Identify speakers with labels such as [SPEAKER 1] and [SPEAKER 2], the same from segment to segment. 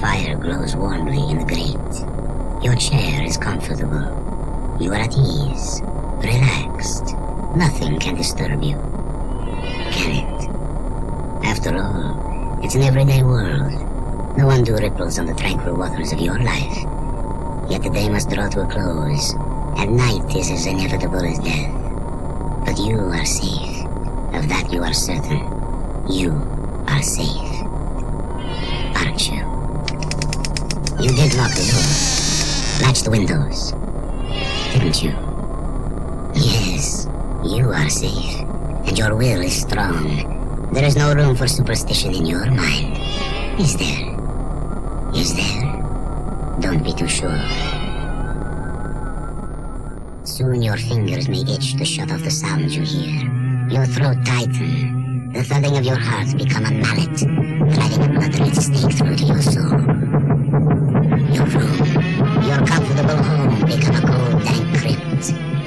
[SPEAKER 1] fire glows warmly in the grate. Your chair is comfortable. You are at ease, relaxed. Nothing can disturb you. Can it? After all, it's an everyday world. No undue ripples on the tranquil waters of your life. Yet the day must draw to a close, and night is as inevitable as death. But you are safe. Of that you are certain. You are safe. Aren't you? You did lock the door. Latch the windows. Didn't you? Yes, you are safe. And your will is strong. There is no room for superstition in your mind. Is there? Is there? Don't be too sure. Soon your fingers may itch to shut off the sounds you hear. Your throat tighten. The thudding of your heart become a mallet, driving a blood-red stake through to your soul. Your room, your comfortable home become a cold, dank crypt.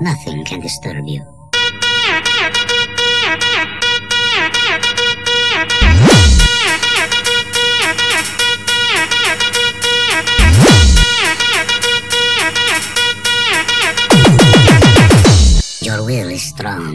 [SPEAKER 1] Nothing can disturb you. Your will is strong.